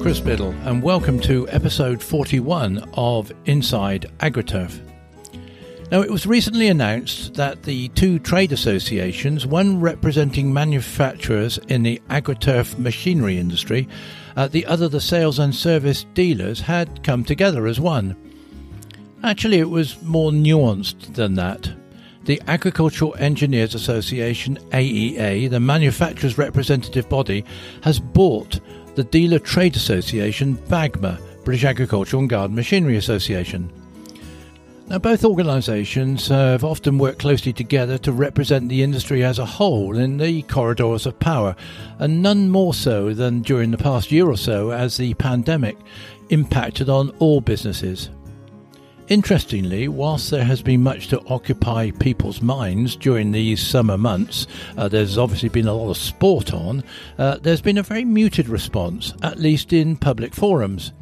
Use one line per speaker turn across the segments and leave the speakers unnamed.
Chris Biddle, and welcome to episode 41 of Inside AgriTurf. Now, it was recently announced that the two trade associations, one representing manufacturers in the AgriTurf machinery industry, uh, the other the sales and service dealers, had come together as one. Actually, it was more nuanced than that. The Agricultural Engineers Association, AEA, the manufacturer's representative body, has bought the Dealer Trade Association, BAGMA, British Agricultural and Garden Machinery Association. Now, both organisations have often worked closely together to represent the industry as a whole in the corridors of power, and none more so than during the past year or so as the pandemic impacted on all businesses. Interestingly, whilst there has been much to occupy people's minds during these summer months, uh, there's obviously been a lot of sport on, uh, there's been a very muted response, at least in public forums.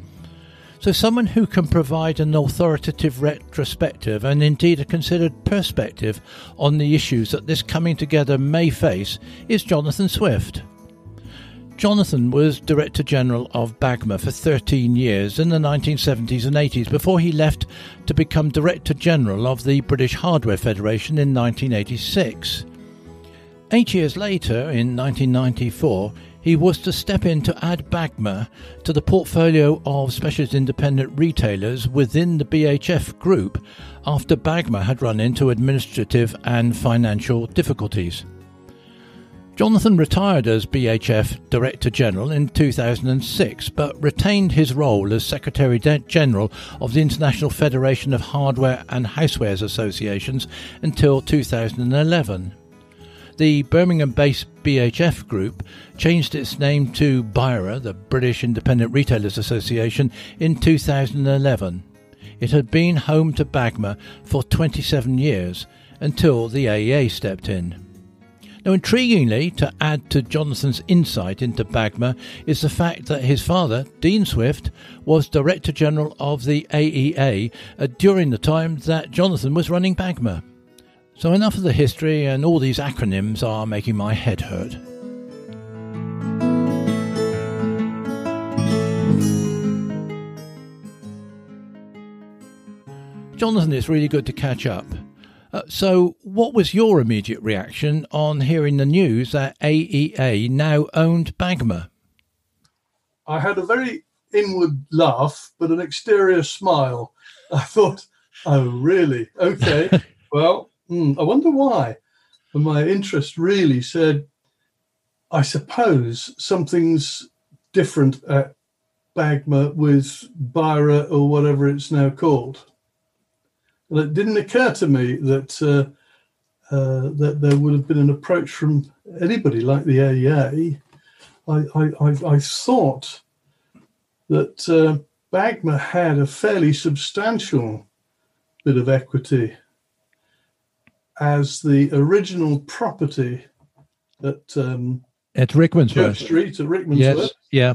So, someone who can provide an authoritative retrospective and indeed a considered perspective on the issues that this coming together may face is Jonathan Swift. Jonathan was Director General of BAGMA for 13 years in the 1970s and 80s before he left to become Director General of the British Hardware Federation in 1986. Eight years later, in 1994, he was to step in to add BAGMA to the portfolio of specialist independent retailers within the BHF group after BAGMA had run into administrative and financial difficulties. Jonathan retired as BHF Director General in 2006, but retained his role as Secretary General of the International Federation of Hardware and Housewares Associations until 2011. The Birmingham based BHF Group changed its name to BIRA, the British Independent Retailers Association, in 2011. It had been home to BAGMA for 27 years until the AEA stepped in. Now, intriguingly, to add to Jonathan's insight into BAGMA is the fact that his father, Dean Swift, was Director General of the AEA uh, during the time that Jonathan was running BAGMA. So, enough of the history, and all these acronyms are making my head hurt. Jonathan, it's really good to catch up. Uh, so, what was your immediate reaction on hearing the news that AEA now owned Bagma?
I had a very inward laugh, but an exterior smile. I thought, oh, really? Okay. well, hmm, I wonder why. And my interest really said, I suppose something's different at Bagma with BIRA or whatever it's now called. And it didn't occur to me that uh, uh, that there would have been an approach from anybody like the AEA. I, I, I thought that uh, Bagma had a fairly substantial bit of equity as the original property at um,
at Rickmansworth
Street at Rickmansworth.
Yes, yeah.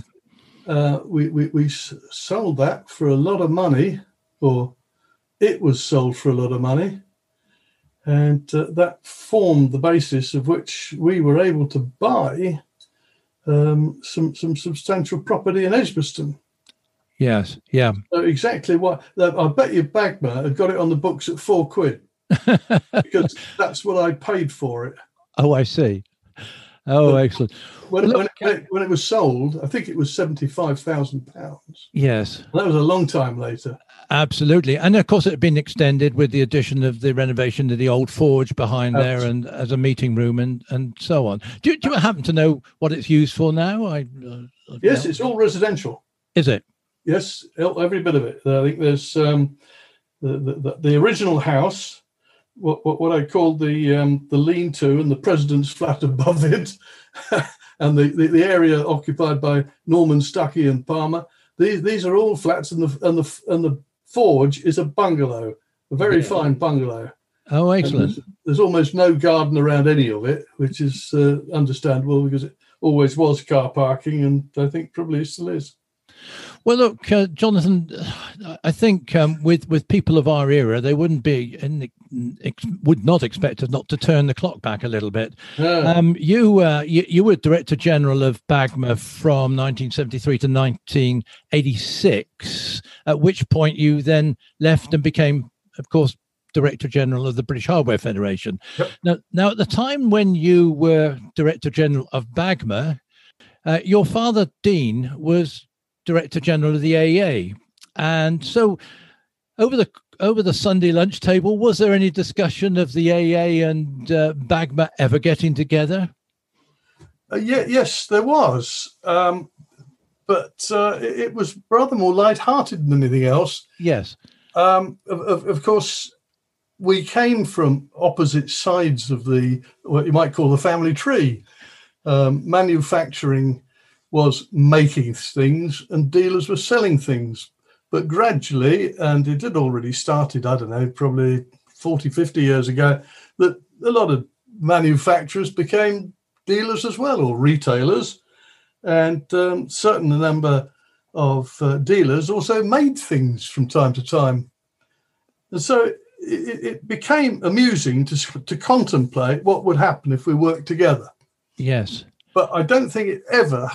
Uh, we, we we sold that for a lot of money, or it was sold for a lot of money. And uh, that formed the basis of which we were able to buy um, some, some substantial property in Edgbaston.
Yes, yeah.
So exactly what I bet you Bagma had got it on the books at four quid because that's what I paid for it.
Oh, I see. Oh, excellent.
When, Look, when, it, when, it, was sold, I think it was seventy-five thousand pounds.
Yes,
that was a long time later.
Absolutely, and of course, it had been extended with the addition of the renovation of the old forge behind Absolutely. there, and as a meeting room, and and so on. Do, do you happen to know what it's used for now? I
uh, yes, it's all residential.
Is it?
Yes, every bit of it. I think there's um, the, the the original house what, what, what I called the um, the lean-to and the president's flat above it, and the, the, the, area occupied by Norman Stuckey and Palmer. These these are all flats, and the and the and the forge is a bungalow, a very yeah. fine bungalow.
Oh, excellent!
There's, there's, almost no garden around any of it, which is uh, understandable because it always was car parking, and I think probably still is.
Well, look, uh, Jonathan, I think um, with with people of our era, they wouldn't be in, ex, would not expect us not to turn the clock back a little bit. Yeah. Um, you, uh, you, you were Director General of BAGMA from 1973 to 1986. At which point you then left and became, of course, Director General of the British Hardware Federation. Yep. Now, now at the time when you were Director General of BAGMA, uh, your father Dean was Director General of the AEA. And so over the over the Sunday lunch table, was there any discussion of the AA and uh, BAGMA ever getting together?
Uh, yeah, yes, there was, um, but uh, it, it, was rather more light-hearted than anything else.
Yes,
um, of, of, of, course, we came from opposite sides of the what you might call the family tree. Um, manufacturing was making things and dealers were selling things. But gradually, and it had already started, I don't know, probably 40, 50 years ago, that a lot of manufacturers became dealers as well or retailers. And um, certain number of uh, dealers also made things from time to time. And so it, it became amusing to, to contemplate what would happen if we worked together.
Yes
but I don't think it ever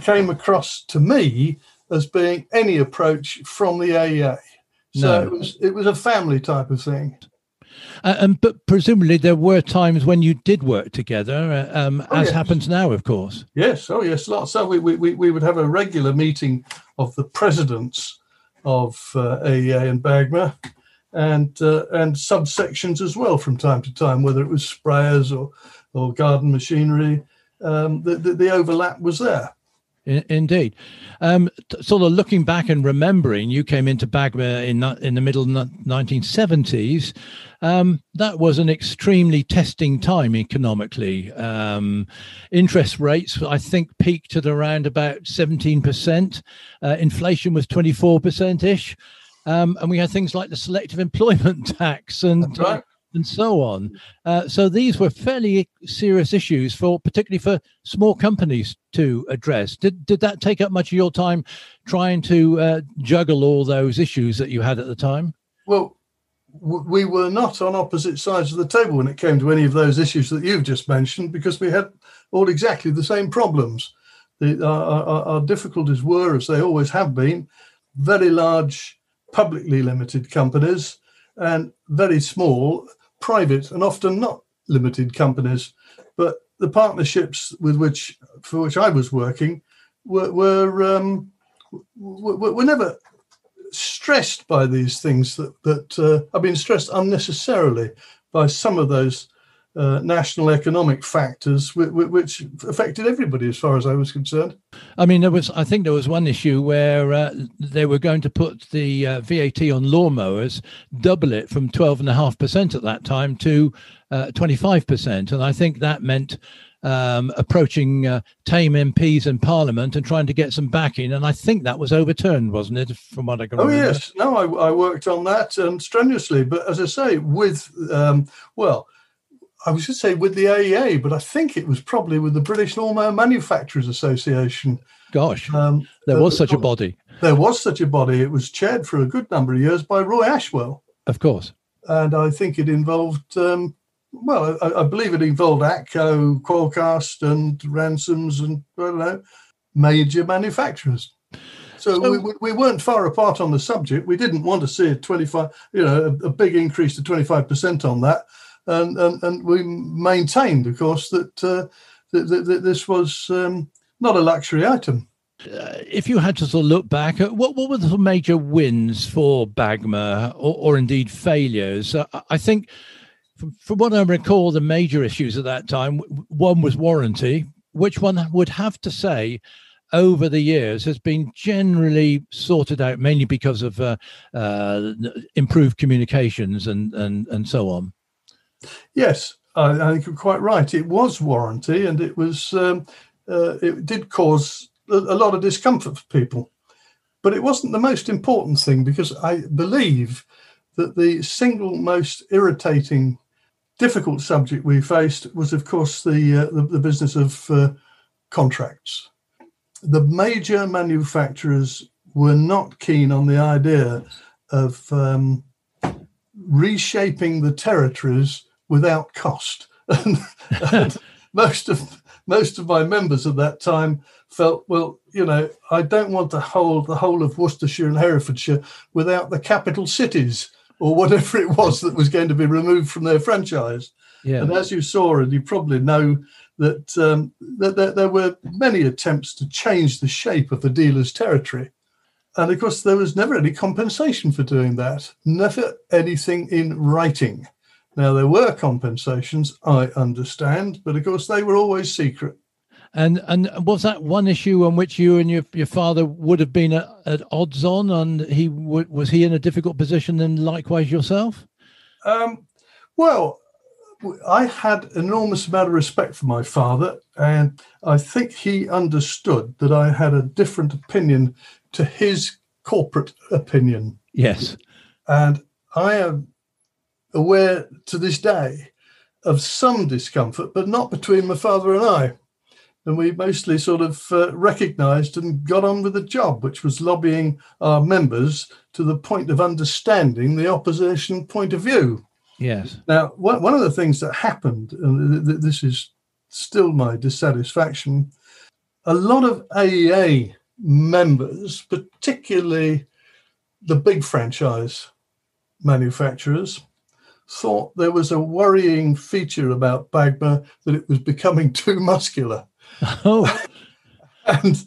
came across to me as being any approach from the AEA. So no. it was it was a family type of thing.
Uh, and but presumably there were times when you did work together, uh, um, oh, as yes. happens now, of course.
Yes, oh yes, lots. So we, we, we would have a regular meeting of the presidents of uh, AEA and BAGMA, and uh, and subsections as well from time to time, whether it was sprayers or or garden machinery um, the, the, the overlap was there.
Indeed. Um, sort of looking back and remembering, you came into BAGMA in in the middle of the 1970s. Um, that was an extremely testing time economically. Um, interest rates, I think, peaked at around about 17%. Uh, inflation was 24% ish. Um, and we had things like the selective employment tax and right and so on. Uh, so these were fairly serious issues for, particularly for small companies to address. Did did that take up much of your time trying to uh, juggle all those issues that you had at the time?
Well, we were not on opposite sides of the table when it came to any of those issues that you've just mentioned, because we had all exactly the same problems. The, our, our, our difficulties were, as they always have been, very large publicly limited companies and very small private and often not limited companies, but the partnerships with which for which I was working were were, um, were, were never stressed by these things that that uh, have been stressed unnecessarily by some of those uh, national economic factors which, which, affected everybody as far as I was concerned.
I mean, there was I think there was one issue where uh, they were going to put the uh, VAT on lawnmowers, double it from twelve and a half percent at that time to uh, twenty five percent, and I think that meant. Um, approaching uh, tame MPs in Parliament and trying to get some backing, and I think that was overturned, wasn't it? From what I can.
Oh
remember.
yes, no, I, I, worked on that um, strenuously, but as I say, with um, well, I was going say with the AEA, but I think it was probably with the British Lawnmower Manufacturers Association.
Gosh, um, there was such a body.
There was such a body. It was chaired for a good number of years by Roy Ashwell.
Of course.
And I think it involved, um, well, I, I, believe it involved ATCO, Qualcast, and Ransomes, and I don't know, major manufacturers. So, so we, we weren't far apart on the subject. We didn't want to see a 25, you know, a, a big increase to 25% on that and, and, and we maintained, of course, that, uh, that, that, that, this was um, not a luxury item.
Uh, if you had to sort of look back, at what what were the major wins for Bagma, or, or indeed failures? Uh, I think, from, from what I recall, the major issues at that time, one was warranty, which one would have to say over the years has been generally sorted out mainly because of uh, uh, improved communications and, and, and so on.
Yes, I, I think you're quite right. It was warranty, and it was um, uh, it did cause a, a lot of discomfort for people. But it wasn't the most important thing because I believe that the single most irritating, difficult subject we faced was, of course, the uh, the, the, business of uh, contracts. the major manufacturers were not keen on the idea of um, reshaping the territories without cost. and, and most of most of my members at that time felt, well, you know, I don't want to hold the whole of Worcestershire and Herefordshire without the capital cities or whatever it was that was going to be removed from their franchise. Yeah. And as you saw, and you probably know that, um, that, that there were many attempts to change the shape of the dealer's territory. And of course, there was never any compensation for doing that, never anything in writing. Now, there were compensations, I understand, but of course, they were always secret.
And and was that one issue on which you and your, your father would have been at, at odds on, and he w- was he in a difficult position, and likewise yourself?
Um, well, I had enormous amount of respect for my father, and I think he understood that I had a different opinion to his corporate opinion.
Yes,
and I am aware to this day of some discomfort, but not between my father and I. And we mostly sort of uh, recognized and got on with the job, which was lobbying our members to the point of understanding the opposition point of view.
Yes.
Now, one of the things that happened, and this is still my dissatisfaction, a lot of AEA members, particularly the big franchise manufacturers, thought there was a worrying feature about Bagma that it was becoming too muscular.
Oh.
and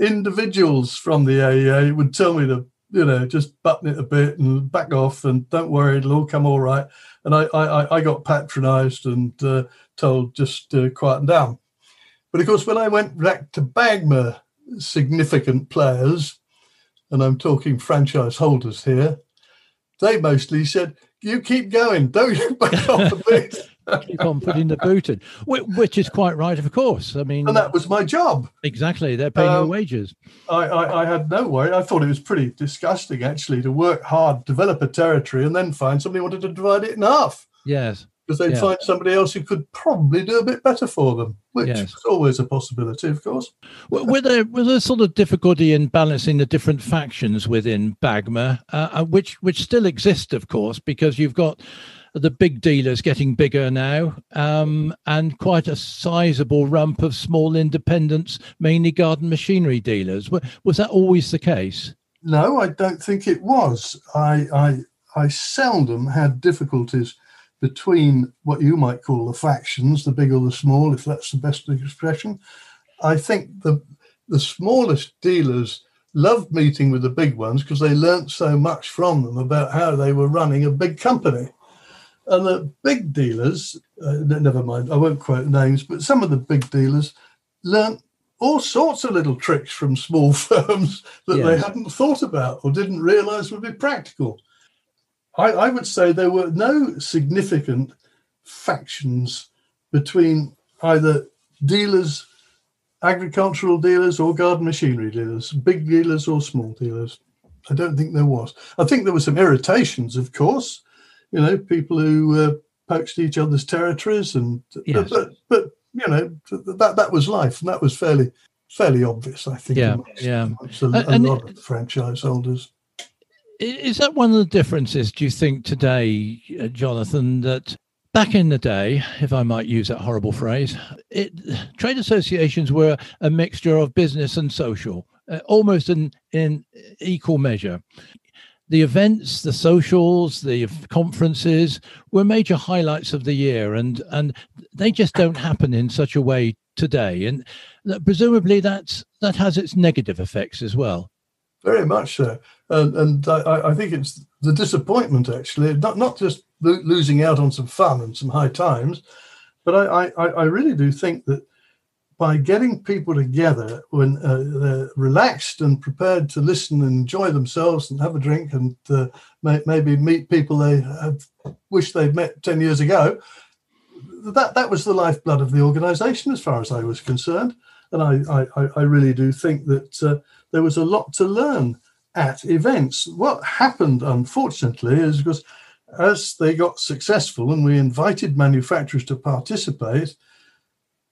individuals from the AEA would tell me to, you know, just button it a bit and back off and don't worry, it'll all come all right. And I, I, I got patronized and uh, told just uh, quieten down. But of course, when I went back to Bagma, significant players, and I'm talking franchise holders here, they mostly said, you keep going. Don't you back off a bit.
keep on putting the boot in, which is quite right, of course. I mean,
and that was my job.
Exactly, they're paying um, your wages.
I, I, I, had no worry. I thought it was pretty disgusting, actually, to work hard, develop a territory, and then find somebody wanted to divide it in half.
Yes,
because they'd yeah. find somebody else who could probably do a bit better for them, which yes. is always a possibility, of course.
Were there was there sort of difficulty in balancing the different factions within Bagma, uh, uh, which which still exist, of course, because you've got the big dealers getting bigger now, um, and quite a sizable rump of small independents, mainly garden machinery dealers. Was that always the case?
No, I don't think it was. I I, I seldom had difficulties between what you might call the factions, the big or the small, if that's the best expression. I think the the smallest dealers loved meeting with the big ones because they learnt so much from them about how they were running a big company. And the big dealers, uh, never mind, I won't quote names, but some of the big dealers learnt all sorts of little tricks from small firms that yes. they hadn't thought about or didn't realize would be practical. I, I would say there were no significant factions between either dealers, agricultural dealers, or garden machinery dealers, big dealers or small dealers. I don't think there was. I think there were some irritations, of course. You know, people who uh, poached each other's territories, and yes. but, but you know that that was life, and that was fairly fairly obvious. I think.
Yeah, amongst, yeah.
Amongst a, a lot of franchise holders.
Is that one of the differences, do you think, today, uh, Jonathan, that back in the day, if I might use that horrible phrase, it, trade associations were a mixture of business and social, uh, almost in, in equal measure. The events, the socials, the conferences were major highlights of the year, and, and they just don't happen in such a way today. And presumably that's, that has its negative effects as well.
Very much so and, and I, I, think it's the disappointment actually, not not just lo- losing out on some fun and some high times, but I, I, I really do think that by getting people together when uh, they're relaxed and prepared to listen and enjoy themselves and have a drink and uh, may, maybe meet people they have wished they'd met 10 years ago, that, that was the lifeblood of the organization as far as I was concerned. And I, I, I really do think that uh, there was a lot to learn at events. What happened, unfortunately, is because as they got successful and we invited manufacturers to participate,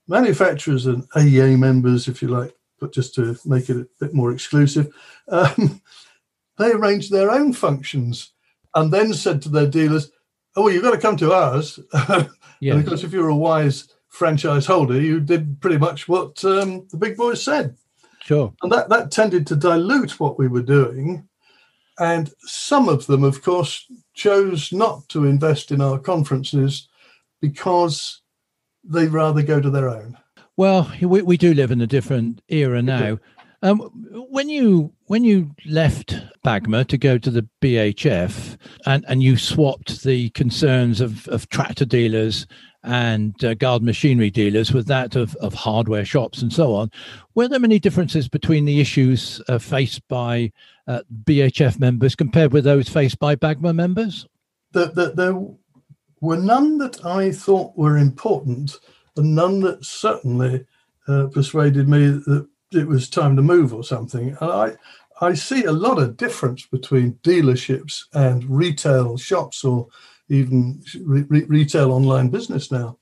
manufacturers and AEA members, if you like, but just to make it a bit more exclusive, um, they arranged their own functions and then said to their dealers, "Oh, well, you've got to come to ours." yes. And of course, if you're a wise franchise holder, you did pretty much what um, the big boys said.
Sure.
And that that tended to dilute what we were doing, and some of them, of course, chose not to invest in our conferences because they'd rather go to their own.
Well, we, we do live in a different era now. Um, when you when you left Bagma to go to the BHF and, and you swapped the concerns of, of tractor dealers and uh, garden machinery dealers with that of, of hardware shops and so on, were there many differences between the issues uh, faced by uh, BHF members compared with those faced by Bagma members?
The, the, there were none that I thought were important, and none that certainly uh, persuaded me that it was time to move or something. And I, I see a lot of difference between dealerships and retail shops or even re- retail online business now.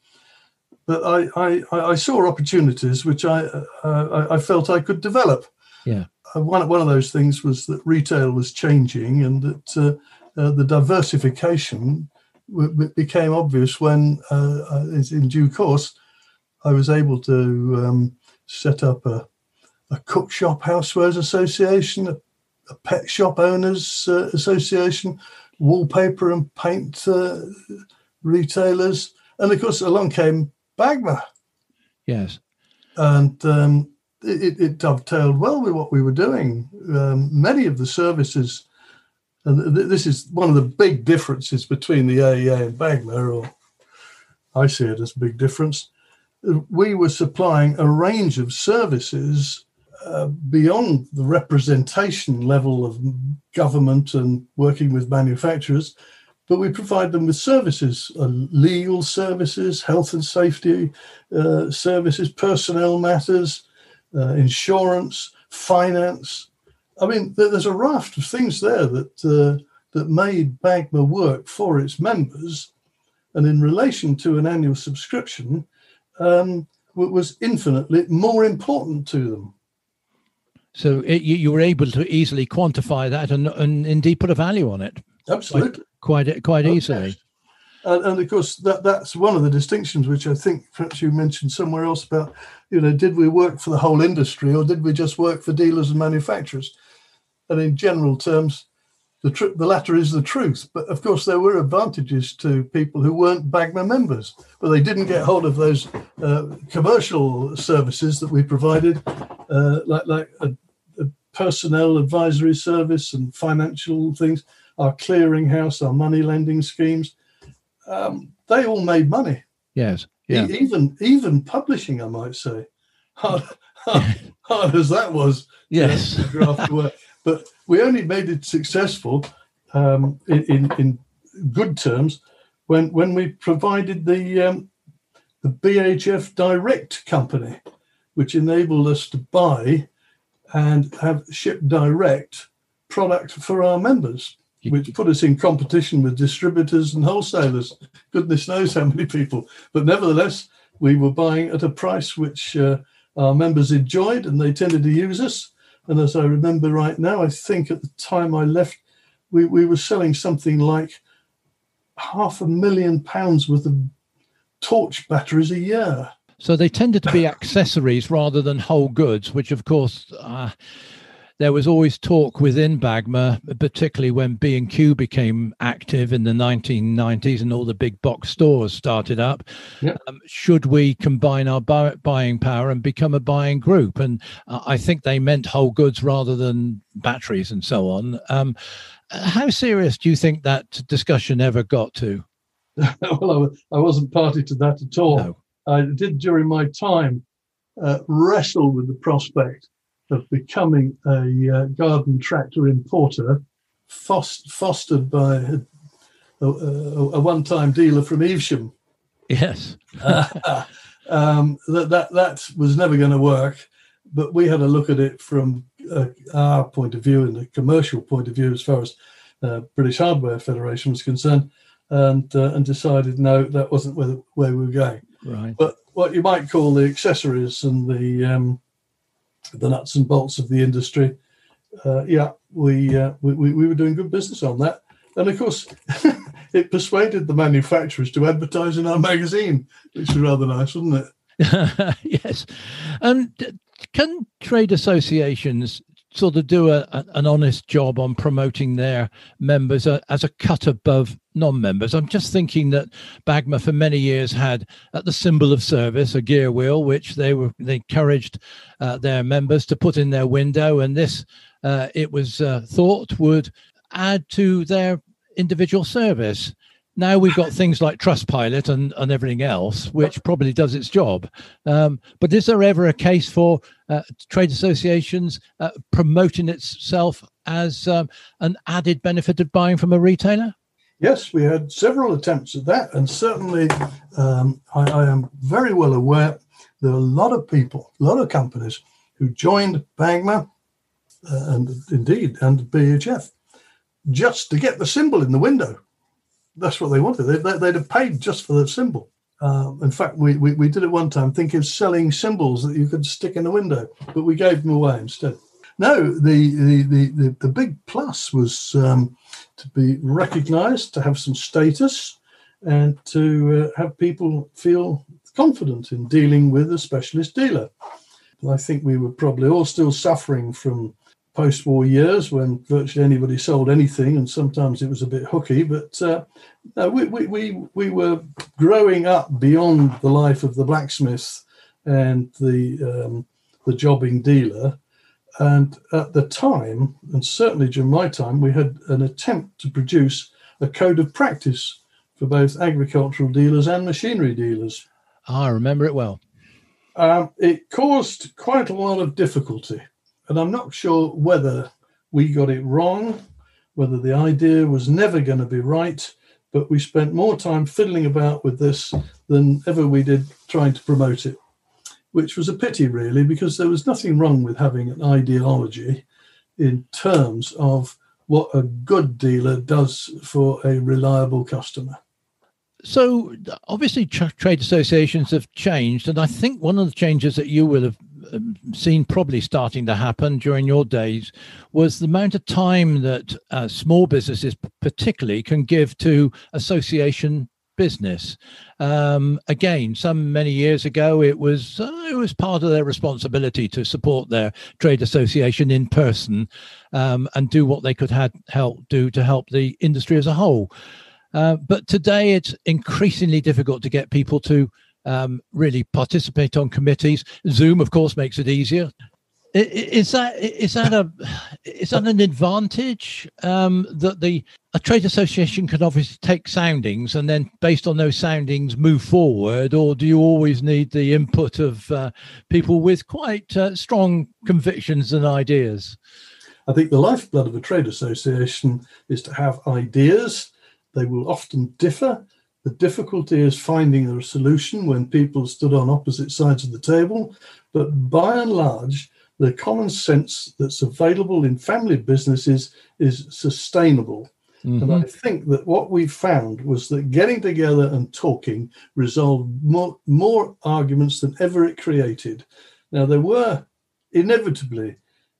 But I, I, I saw opportunities which I, uh, I felt I could develop.
Yeah.
Uh, one, one of those things was that retail was changing and that uh, uh, the diversification w- became obvious when, uh, uh, in due course, I was able to um, set up a, a cook shop housewares association, a, a pet shop owners uh, association, wallpaper and paint uh, retailers, and of course along came Bagma.
Yes,
and um, it, it, dovetailed well with what we were doing. Um, many of the services, and th- this is one of the big differences between the AEA and Bagma, or I see it as a big difference. We were supplying a range of services uh, beyond the representation level of government and working with manufacturers, but we provide them with services, uh, legal services, health and safety uh, services, personnel matters, uh, insurance, finance. I mean, there's a raft of things there that uh, that made Bagma work for its members, and in relation to an annual subscription, um, was infinitely more important to them.
So it, you, you, were able to easily quantify that and, and indeed put a value on it.
Absolutely.
Quite quite, quite easily.
And, and, of course, that, that's one of the distinctions which I think perhaps you mentioned somewhere else about, you know, did we work for the whole industry or did we just work for dealers and manufacturers? And in general terms, the, tr- the latter is the truth. But of course, there were advantages to people who weren't Bagma members, but they didn't get hold of those uh, commercial services that we provided, uh, like, like a, personnel advisory service and financial things, our clearinghouse, our money lending schemes. Um, they all made money.
Yes. Yeah.
E- even even publishing, I might say, hard, hard, hard as that was.
Yes.
But we only made it successful um, in, in, in good terms when when we provided the um, the BHF Direct company, which enabled us to buy and have shipped direct product for our members, which put us in competition with distributors and wholesalers. Goodness knows how many people. But nevertheless, we were buying at a price which uh, our members enjoyed and they tended to use us. And as I remember right now, I think at the time I left, we, we were selling something like half a million pounds worth of torch batteries a year.
So they tended to be accessories rather than whole goods, which of course uh, there was always talk within Bagma, particularly when B&Q became active in the 1990s and all the big box stores started up.
Yep. Um,
should we combine our buy- buying power and become a buying group? And uh, I think they meant whole goods rather than batteries and so on. Um, how serious do you think that discussion ever got to?
well, I, wasn't party to that at all. No. I did during my time uh, wrestle with the prospect of becoming a uh, garden tractor importer, fost- fostered by a, a, a one-time dealer from Evesham.
Yes.
um, that, that, that was never going to work, but we had a look at it from uh, our point of view and the commercial point of view as far as uh, British Hardware Federation was concerned, and uh, and decided no, that wasn't where, where we were going.
Right.
But what you might call the accessories and the um, the nuts and bolts of the industry. Uh, yeah, we, uh, we, we were doing good business on that. And of course, it persuaded the manufacturers to advertise in our magazine, which was rather nice, wasn't
it? yes. Um, can trade associations sort of do a, an honest job on promoting their members as a cut above non-members. I'm just thinking that Bagma for many years had at the symbol of service a gear wheel, which they were they encouraged uh, their members to put in their window, and this uh, it was uh, thought would add to their individual service. Now we've got things like Trustpilot and, and everything else, which probably does its job. Um, but is there ever a case for uh, trade associations uh, promoting itself as um, an added benefit of buying from a retailer?
Yes, we had several attempts at that, and certainly um, I, I, am very well aware there are a lot of people, a lot of companies who joined Bagma uh, and indeed and BHF just to get the symbol in the window. That's what they wanted. They, would they, have paid just for the symbol. Uh, in fact, we, we, we, did it one time thinking of selling symbols that you could stick in the window, but we gave them away instead. No, the, the, the, the, big plus was um, to be recognized, to have some status, and to uh, have people feel confident in dealing with a specialist dealer. I think we were probably all still suffering from post war years when virtually anybody sold anything, and sometimes it was a bit hooky. But uh, no, we, we, we, we were growing up beyond the life of the blacksmith and the, um, the jobbing dealer. And at the time, and certainly during my time, we had an attempt to produce a code of practice for both agricultural dealers and machinery dealers.
Ah, I remember it well.
Um, it caused quite a lot of difficulty and I'm not sure whether we got it wrong, whether the idea was never going to be right, but we spent more time fiddling about with this than ever we did trying to promote it, which was a pity, really, because there was nothing wrong with having an ideology in terms of what a good dealer does for a reliable customer.
So obviously, trade associations have changed, and I think one of the changes that you will have um, seen probably starting to happen during your days was the amount of time that uh, small businesses, particularly, can give to association business. Um, again, some many years ago, it was uh, it was part of their responsibility to support their trade association in person um, and do what they could had help do to help the industry as a whole. Uh, but today, it's increasingly difficult to get people to um, really participate on committees. Zoom, of course, makes it easier. Is that is that a is that an advantage um, that the a trade association can obviously take soundings and then based on those soundings move forward, or do you always need the input of uh, people with quite uh, strong convictions and ideas?
I think the lifeblood of a trade association is to have ideas. They will often differ, the difficulty is finding a solution when people stood on opposite sides of the table. But by and large, the common sense that's available in family businesses is sustainable. Mm-hmm. And I think that what we found was that getting together and talking resolved more, more arguments than ever it created. Now, there were inevitably,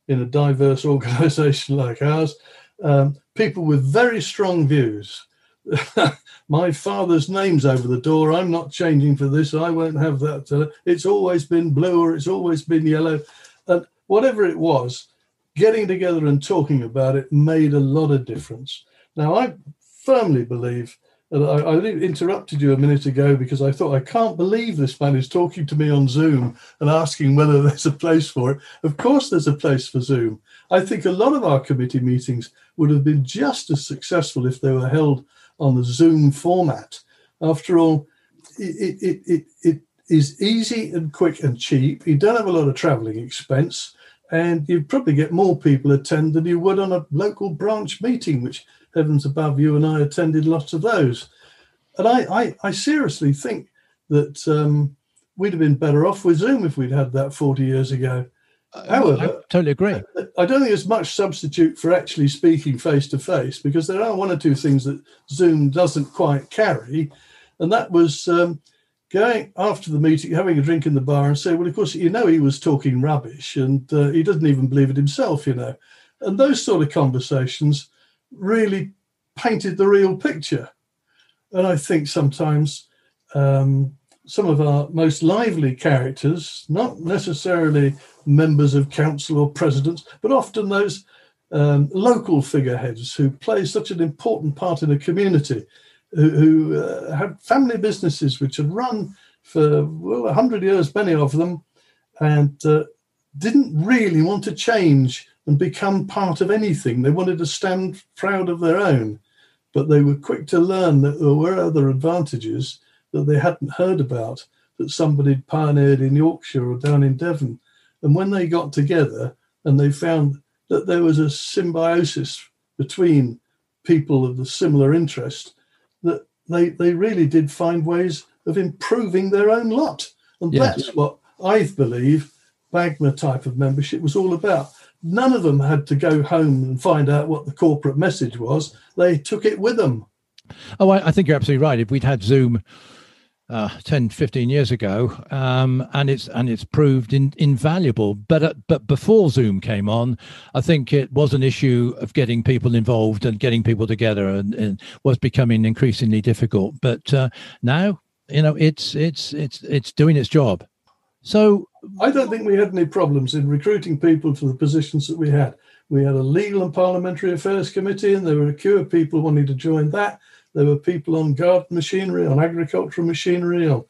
in a diverse organization like ours, um, people with very strong views my father's name's over the door. I'm not changing for this. I won't have that. Uh, it's always been blue or it's always been yellow. And whatever it was, getting together and talking about it made a lot of difference. Now, I firmly believe that I, I interrupted you a minute ago because I thought, I can't believe this man is talking to me on Zoom and asking whether there's a place for it. Of course, there's a place for Zoom. I think a lot of our committee meetings would have been just as successful if they were held on the Zoom format. After all, it, it, it, it is easy and quick and cheap. You don't have a lot of traveling expense, and you'd probably get more people attend than you would on a local branch meeting, which heavens above you and I attended lots of those. And I, I, I seriously think that um, we'd have been better off with Zoom if we'd had that 40 years ago.
However, I totally agree.
I don't think there's much substitute for actually speaking face to face because there are one or two things that Zoom doesn't quite carry, and that was um, going after the meeting, having a drink in the bar, and say, "Well, of course, you know, he was talking rubbish, and uh, he doesn't even believe it himself," you know. And those sort of conversations really painted the real picture. And I think sometimes um, some of our most lively characters, not necessarily members of council or presidents, but often those um, local figureheads who play such an important part in a community, who, who uh, had family businesses which had run for well, 100 years, many of them, and uh, didn't really want to change and become part of anything. They wanted to stand proud of their own, but they were quick to learn that there were other advantages that they hadn't heard about that somebody had pioneered in Yorkshire or down in Devon. And when they got together and they found that there was a symbiosis between people of the similar interest, they, they really did find ways of improving their own lot. And that's what I believe BAGMA type of membership was all about. None of them had to go home and find out what the corporate message was. They took it with them.
Oh, I, I think you're absolutely right. If we'd had Zoom uh, 10, 15 years ago, um, and it's and it's proved in, invaluable. But uh, but before Zoom came on, I think it was an issue of getting people involved and getting people together, and, and was becoming increasingly difficult. But uh, now, you know, it's it's it's it's doing its job. So
I don't think we had any problems in recruiting people for the positions that we had. We had a legal and parliamentary affairs committee, and there were a queue of people wanting to join that. There were people on garden machinery, on agricultural machinery, on,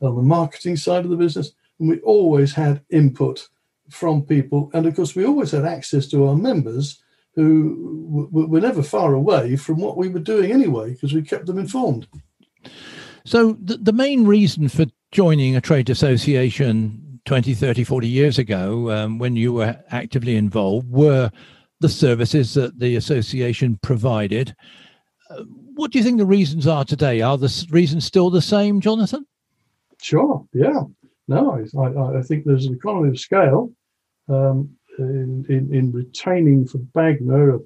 on the marketing side of the business, and we always had input from people. And of course, we always had access to our members who were never far away from what we were doing anyway, because we kept them informed.
So, the, the main reason for joining a trade association 20, 30, 40 years ago, um, when you were actively involved, were the services that the association provided. What do you think the reasons are today? Are the reasons still the same, Jonathan?
Sure. Yeah. No, I, I think there's an economy of scale um, in, in, in, retaining for BAGMA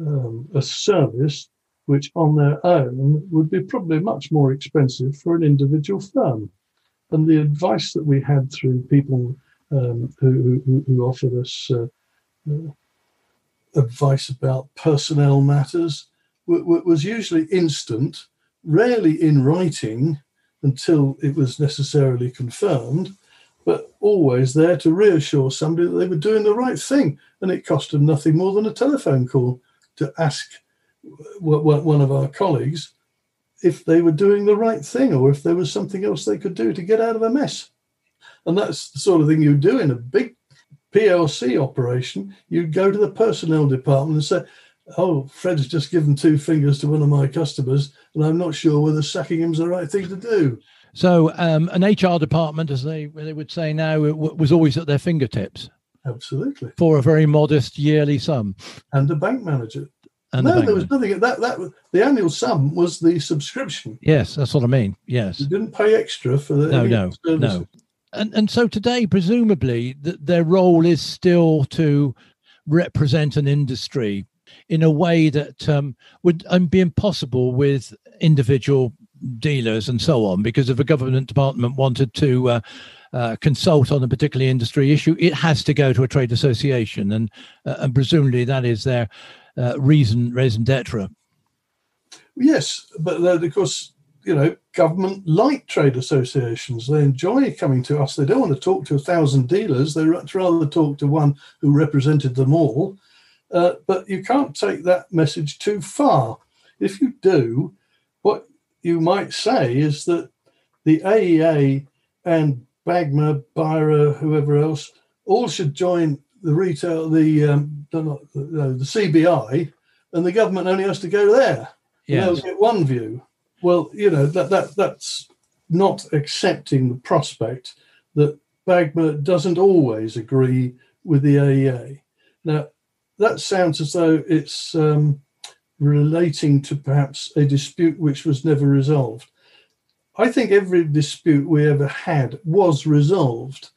um, a service which on their own would be probably much more expensive for an individual firm. And the advice that we had through people um, who, who, who, offered us uh, uh, advice about personnel matters was usually instant, rarely in writing until it was necessarily confirmed, but always there to reassure somebody that they were doing the right thing. And it cost them nothing more than a telephone call to ask one of our colleagues if they were doing the right thing or if there was something else they could do to get out of a mess. And that's the sort of thing you do in a big PLC operation. You go to the personnel department and say, oh, Fred's just given two fingers to one of my customers, and I'm not sure whether sacking him's the right thing to do.
So, um, an HR department, as they they would say now, was always at their fingertips.
Absolutely.
For a very modest yearly sum.
And a bank manager. And no, the there was nothing. That that the annual sum was the subscription.
Yes, that's what I mean. Yes,
you didn't pay extra for the
no, no, no. And and so today, presumably, that their role is still to represent an industry in a way that um, would um, be impossible with individual dealers and so on. Because if a government department wanted to uh, uh, consult on a particular industry issue, it has to go to a trade association, and uh, and presumably that is their uh, reason raison d'être.
Yes, but of course, you know, government like trade associations. They enjoy coming to us. They don't want to talk to a thousand dealers. They rather talk to one who represented them all uh, but you can't take that message too far. If you do, what you might say is that the AEA and BAGMA, BIRA, whoever else, all should join the retail, the um, the, the CBI, and the government only has to go there. Yes. They'll get one view. Well, you know that that that's not accepting the prospect that BAGMA doesn't always agree with the AEA. Now, that sounds as though it's um, relating to perhaps a dispute which was never resolved. I think every dispute we ever had was resolved,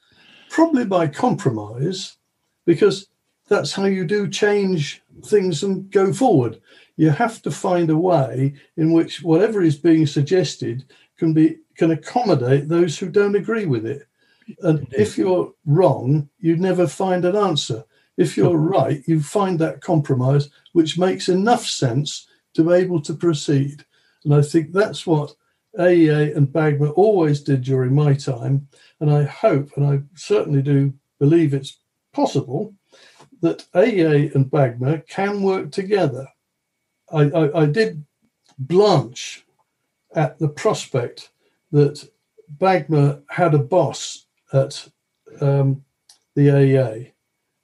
probably by compromise, because that's how you do change things and go forward. You have to find a way in which whatever is being suggested can be can accommodate those who don't agree with it. And if you're wrong, you'd never find an answer. If you're right, you find that compromise which makes enough sense to be able to proceed. And I think that's what AEA and BAGMA always did during my time. And I hope, and I certainly do believe it's possible, that AEA and BAGMA can work together. I, I, I did blanch at the prospect that BAGMA had a boss at um, the AEA.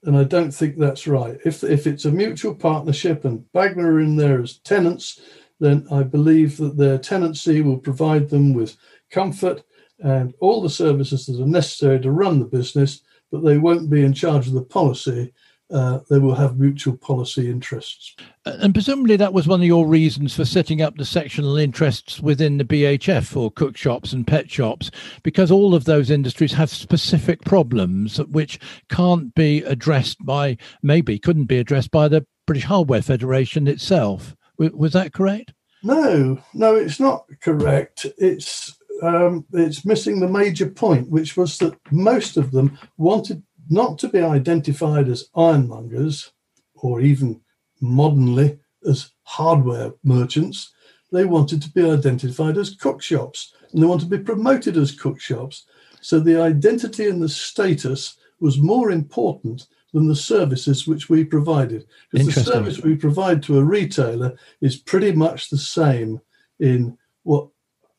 And I don't think that's right. If, if it's a mutual partnership and BAGMA are in there as tenants, then I believe that their tenancy will provide them with comfort and all the services that are necessary to run the business, but they won't be in charge of the policy uh, they will have mutual policy interests.
And presumably that was one of your reasons for setting up the sectional interests within the BHF for cook shops and pet shops, because all of those industries have specific problems which can't be addressed by, maybe couldn't be addressed by the British Hardware Federation itself. Was that correct?
No, no, it's not correct. It's um, it's missing the major point, which was that most of them wanted not to be identified as ironmongers or even modernly as hardware merchants. They wanted to be identified as cookshops and they wanted to be promoted as cookshops. So the identity and the status was more important than the services which we provided. Because the service we provide to a retailer is pretty much the same in what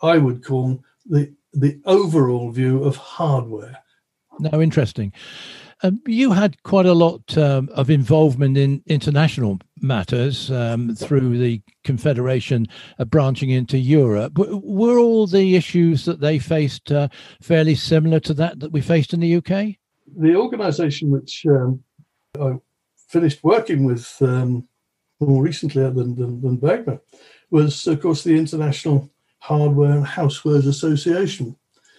I would call the, the overall view of hardware.
No, interesting. Um, you had quite a lot um, of involvement in international matters um, through the Confederation uh, branching into Europe. W- were all the issues that they faced uh, fairly similar to that that we faced in the UK?
The organisation which um, I finished working with um, more recently than, than, than BAGMA was, of course, the International Hardware and Housewares Association.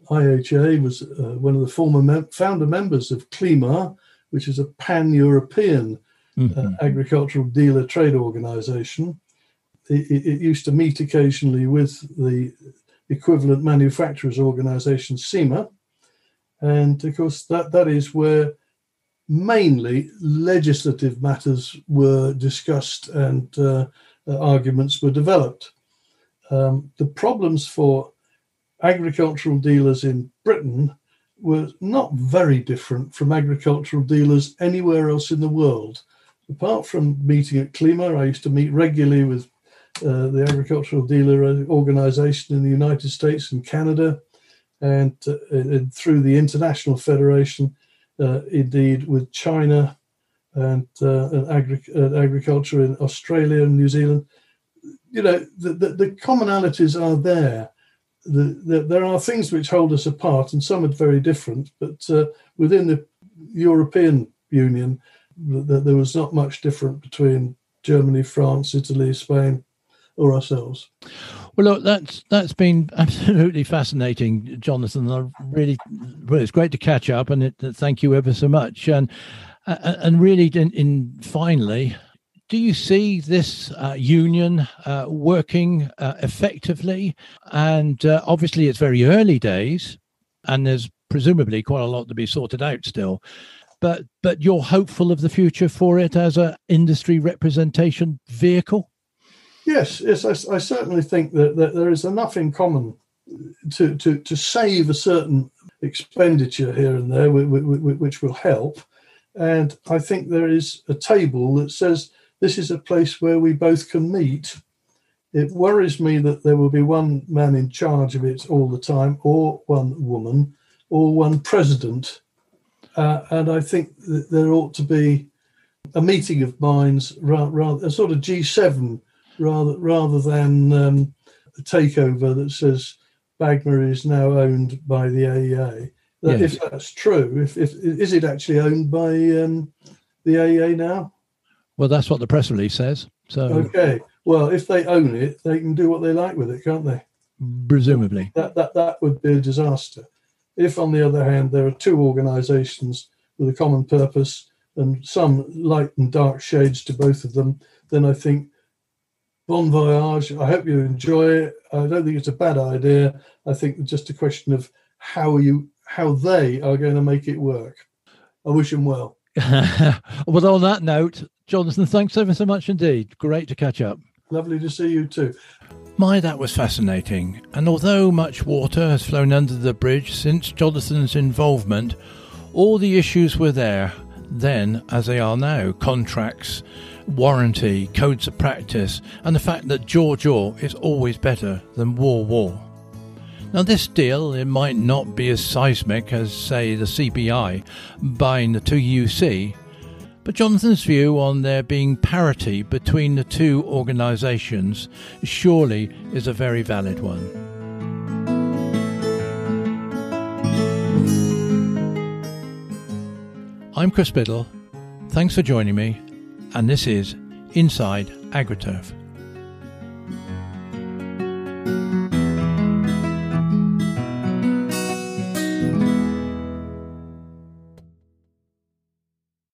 IHA was uh, one of the former mem- founder members of CLIMMAR, which is a pan European uh, mm-hmm. uh, agricultural dealer trade organization. It, it, it, used to meet occasionally with the equivalent manufacturers organization, CEMA. And of course, that, that is where mainly legislative matters were discussed and uh, uh, arguments were developed. Um, the problems for agricultural dealers in Britain were not very different from agricultural dealers anywhere else in the world. Apart from meeting at CLIMMAR, I used to meet regularly with uh, the agricultural dealer organization in the United States and Canada, and, uh, and through the International Federation, uh, indeed with China and, uh, and agri- agriculture in Australia and New Zealand. You know, the, the, the commonalities are there the, the, there are things which hold us apart, and some are very different. But uh, within the European Union, the, there was not much different between Germany, France, Italy, Spain, or ourselves.
Well, look, that's that's been absolutely fascinating, Jonathan. I really, well, it's great to catch up, and it, thank you ever so much. And and really, in, in finally, do you see this uh, union uh, working uh, effectively? And uh, obviously, it's very early days, and there's presumably quite a lot to be sorted out still. But but you're hopeful of the future for it as an industry representation vehicle.
Yes, yes, I, I certainly think that, that there is enough in common to, to, to save a certain expenditure here and there, which will help. And I think there is a table that says this is a place where we both can meet. It worries me that there will be one man in charge of it all the time, or one woman, or one president. Uh, and I think that there ought to be a meeting of minds, rather, rather a sort of G7, rather rather than um, a takeover that says BAGMA is now owned by the AEA. Yes. If that's true, if, if is it actually owned by um, the AEA now?
Well, that's what the press release says. So
okay. Well, if they own it, they can do what they like with it, can't they?
Presumably.
That that that would be a disaster. If, on the other hand, there are two organisations with a common purpose and some light and dark shades to both of them, then I think bon voyage. I hope you enjoy it. I don't think it's a bad idea. I think it's just a question of how you how they are going to make it work. I wish them well.
well, on that note, Jonathan, thanks ever so much indeed. Great to catch up.
Lovely to see you too.
My, that was fascinating. And although much water has flown under the bridge since Jonathan's involvement, all the issues were there then as they are now contracts, warranty, codes of practice, and the fact that jaw jaw is always better than war war. Now, this deal, it might not be as seismic as, say, the CBI buying the TUC, but Jonathan's view on there being parity between the two organisations surely is a very valid one. I'm Chris Biddle. Thanks for joining me, and this is Inside AgriTurf.